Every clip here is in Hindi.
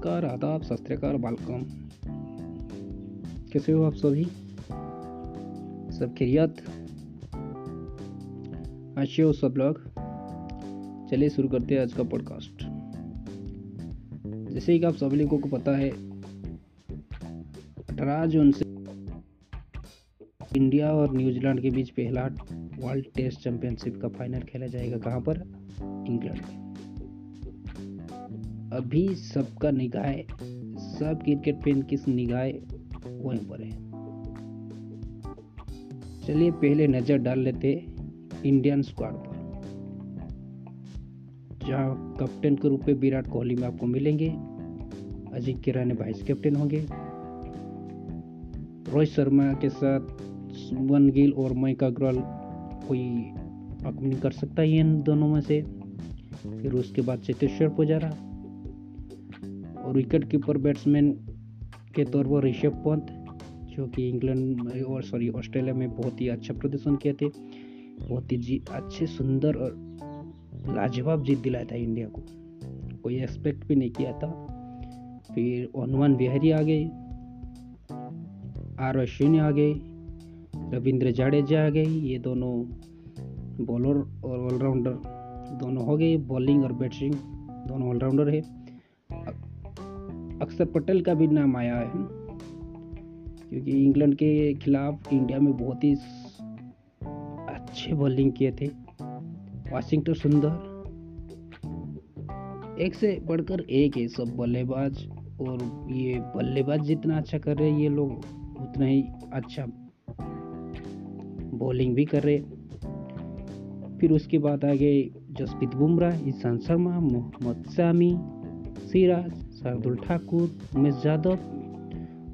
नमस्कार, आदाब, सत वेलकम कैसे हो आप सभी? सब खैरियत? अच्छे हो सब लोग। चलिए शुरू करते हैं आज का पॉडकास्ट जैसे कि आप सभी लोगों को पता है, अठारह जून से इंडिया और न्यूजीलैंड के बीच पहला वर्ल्ड टेस्ट चैंपियनशिप का फाइनल खेला जाएगा कहाँ पर? इंग्लैंड में। अभी सबका निगाह, सब क्रिकेट फ़ैन की निगाह, वहीं पर है। चलिए पहले नज़र डाल लेते इंडियन स्क्वाड पर, जहाँ कैप्टन के रूप में विराट कोहली में आपको मिलेंगे। अजिंक्य राणे वाइस कैप्टन होंगे। रोहित शर्मा के साथ सुमन गिल और मयंक अग्रवाल कोई नहीं कर सकता है इन दोनों में से। फिर उसके बाद चेतेश्वर पुजारा। और विकेट कीपर बैट्समैन के तौर पर ऋषभ पंत, जो कि इंग्लैंड और सॉरी ऑस्ट्रेलिया में बहुत ही अच्छा प्रदर्शन किए थे। बहुत ही जी, अच्छे, सुंदर और लाजवाब जीत दिलाया था इंडिया को। कोई एक्सपेक्ट भी नहीं किया था। फिर हनुमान बिहारी आ गए। आर अश्विनी आ गए। रविंद्र जाडेजा आ गए। ये दोनों बॉलर और ऑलराउंडर दोनों हो गए। बॉलिंग और बैटिंग दोनों ऑलराउंडर है अक्षर पटेल का भी नाम आया है। क्योंकि इंग्लैंड के खिलाफ इंडिया में बहुत ही अच्छे बॉलिंग किए थे। वाशिंगटन सुंदर। एक से बढ़कर एक है सब बल्लेबाज। और ये बल्लेबाज जितना अच्छा कर रहे हैं, ये लोग उतना ही अच्छा बॉलिंग भी कर रहे फिर उसके बाद आ गए जसप्रीत बुमराह ईशान शर्मा, मोहम्मद शामी सिराज, शार्दुल ठाकुर, उमेश यादव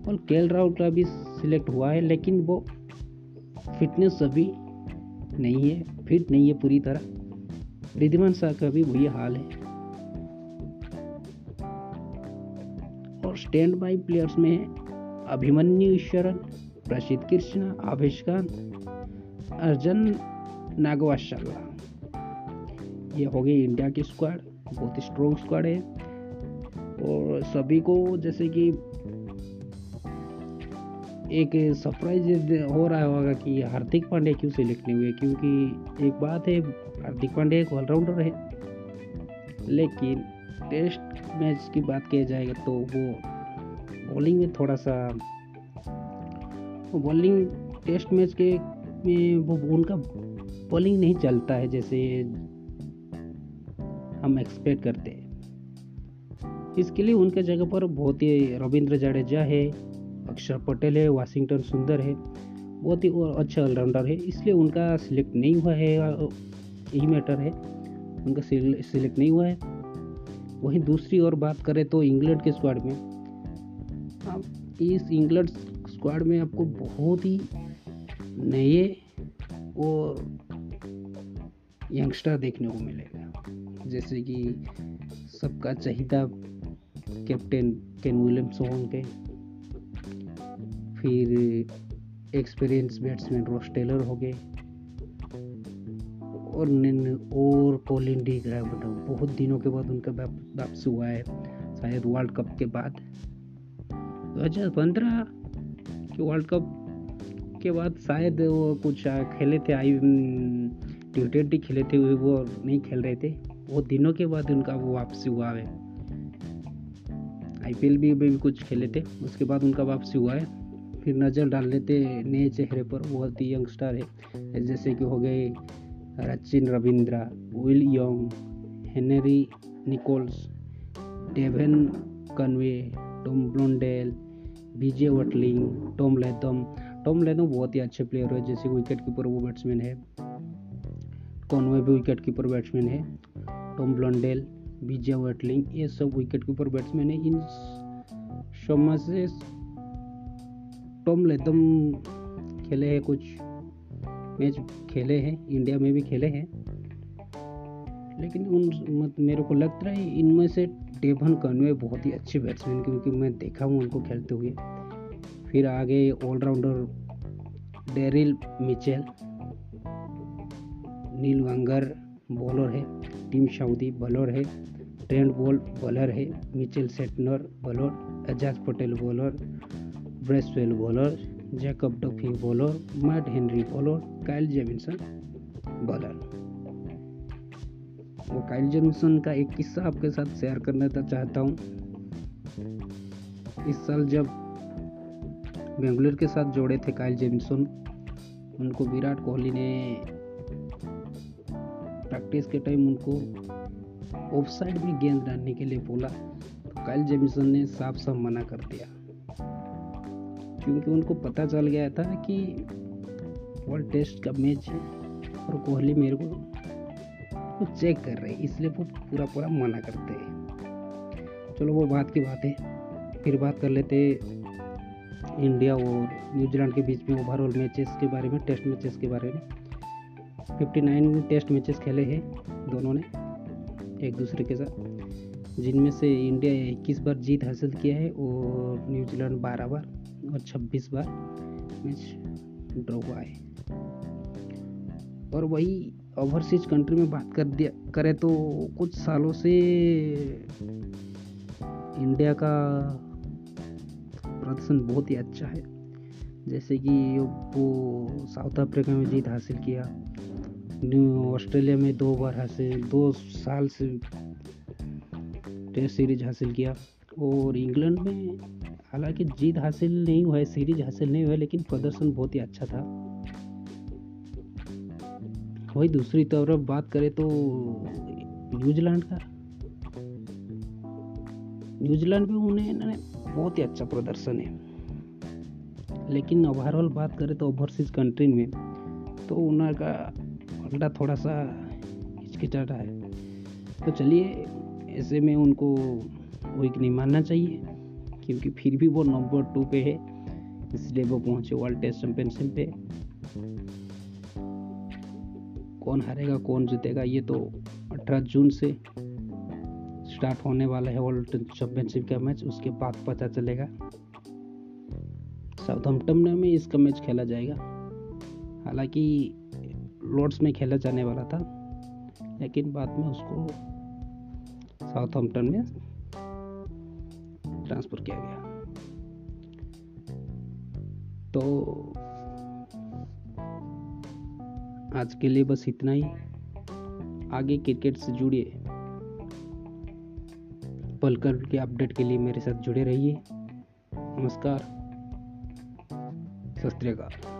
और के राहुल का भी सिलेक्ट हुआ है, लेकिन वो फिटनेस अभी नहीं है फिट नहीं है पूरी तरह। रिद्धिमान शाह का भी वही हाल है। और स्टैंड बाई प्लेयर्स में अभिमन्यु ईश्वरन प्रसिद्ध कृष्णा, आवेश अर्जन नागवाशाला ये हो गई इंडिया की स्क्वाड बहुत स्ट्रॉन्ग स्क्वाड है। और सभी को जैसे कि एक सरप्राइज़ हो रहा होगा कि हार्दिक पांडे क्यों सिलेक्ट नहीं हुए? क्योंकि एक बात है, हार्दिक पांडे एक ऑलराउंडर है लेकिन टेस्ट मैच की बात किया जाएगा तो वो बॉलिंग में थोड़ा सा बॉलिंग टेस्ट मैच के में वो उनका बॉलिंग नहीं चलता है जैसे हम एक्सपेक्ट करते हैं। इसके लिए उनके जगह पर बहुत ही रविंद्र जडेजा है, अक्षर पटेल है, वाशिंगटन सुंदर है, बहुत ही अच्छा ऑलराउंडर है। इसलिए उनका सिलेक्ट नहीं हुआ है यही मैटर है। उनका सिलेक्ट नहीं हुआ है। वहीं दूसरी और बात करें तो इंग्लैंड के स्क्वाड में आप इस इंग्लैंड स्क्वाड में आपको बहुत ही नए और यंगस्टर देखने को मिलेगा। जैसे कि सबका चाहिदा कैप्टन केन विलियम्स होंगे। फिर एक्सपीरियंस बैट्समैन रॉस टेलर हो गए और और कोलिन डी ग्रैविड बहुत दिनों के बाद उनका वापस हुआ है, शायद वर्ल्ड कप के बाद। दो हज़ार पंद्रह के वर्ल्ड कप के बाद शायद वो कुछ खेले थे आई टी ट्वेंटी खेले थे वो नहीं खेल रहे थे। बहुत दिनों के बाद उनका वो वापसी हुआ है। आईपीएल भी भी कुछ खेले थे, उसके बाद उनका वापसी हुआ है। फिर नज़र डाल लेते नए चेहरे पर बहुत ही यंगस्टर है। जैसे कि हो गए Rachin Ravindra Will Young Henry Nicholls Devon Conway Tom Blundell BJ Watling Tom Latham Tom Latham बहुत ही अच्छे प्लेयर है, जैसे विकेट कीपर वो बैट्समैन है। कॉनवे भी विकेट कीपर बैट्समैन है। टॉम ब्लॉन्डेल बीजे वेटलिंग ये सब विकेट कीपर बैट्समैन है। इन सब में से टॉम लेदम खेले हैं कुछ मैच खेले हैं। इंडिया में भी खेले हैं। लेकिन उन मत मेरे को लगता है इनमें से डेवन कन्वे बहुत ही अच्छे बैट्समैन क्योंकि मैं देखा हूँ उनको खेलते हुए। फिर आगे all rounder Daryl Mitchell Neil वांगर bowler है, टीम सऊदी बॉलर है, ट्रेंड बॉल बॉलर है, Mitchell Santner bowler Ajaz Patel bowler, Bracewell bowler, Jacob Duffy bowler, Matt Henry bowler, Kyle Jamieson bowler. वो काइल जेमिसन का एक किस्सा आपके साथ शेयर करना चाहता हूँ। इस साल जब बेंगलुरु के साथ जोड़े थे काइल जेमिसन उनको विराट कोहली ने प्रैक्टिस के टाइम उनको ऑफ़ साइड में गेंद डालने के लिए बोला तो काइल जेमिसन ने साफ़ साफ़ मना कर दिया। क्योंकि उनको पता चल गया था कि वर्ल्ड टेस्ट का मैच है और कोहली मेरे को वो चेक कर रहे हैं, इसलिए वो पूरा पूरा मना करते हैं। चलो, वो बात की बात है। फिर बात कर लेते इंडिया और न्यूजीलैंड के बीच में ओवरऑल मैचेस के बारे में टेस्ट मैचेस के बारे में। 59 टेस्ट मैचेस खेले हैं दोनों ने, एक दूसरे के साथ। जिनमें से इंडिया इक्कीस बार जीत हासिल किया है और न्यूजीलैंड बारह बार और छब्बीस बार मैच ड्रॉ हुआ है। और वही ओवरसीज कंट्री में बात कर दिया, करें तो कुछ सालों से इंडिया का प्रदर्शन बहुत ही अच्छा है। जैसे कि वो साउथ अफ्रीका में जीत हासिल किया ऑस्ट्रेलिया में दो बार हासिल, दो साल से टेस्ट सीरीज़ हासिल किया। और इंग्लैंड में हालाँकि जीत हासिल नहीं हुआ है सीरीज़ हासिल नहीं हुआ, लेकिन प्रदर्शन बहुत ही अच्छा था। वही दूसरी तरफ़ बात करें तो न्यूजीलैंड का। न्यूजीलैंड में उन्हें बहुत ही अच्छा प्रदर्शन है। लेकिन ओवरऑल बात करें तो ओवरसीज कंट्री में तो उनका अड्डा थोड़ा सा हिचकिचाता है। तो चलिए, ऐसे में उनको वीक नहीं मानना चाहिए, क्योंकि फिर भी वो नंबर टू पे है, इसलिए वो पहुँचे वर्ल्ड टेस्ट चैंपियनशिप पे। कौन हारेगा, कौन जीतेगा, ये तो 18 जून से स्टार्ट होने वाला है वर्ल्ड चैंपियनशिप का मैच, उसके बाद पता चलेगा। साउथहम्पटन में इसका मैच खेला जाएगा। हालाँकि लॉर्ड्स में खेला जाने वाला था। लेकिन बाद में उसको साउथहम्पटन में ट्रांसफ़र किया गया। तो आज के लिए बस इतना ही। आगे क्रिकेट से जुड़िए। पलकर के अपडेट के लिए मेरे साथ जुड़े रहिए। नमस्कार। सत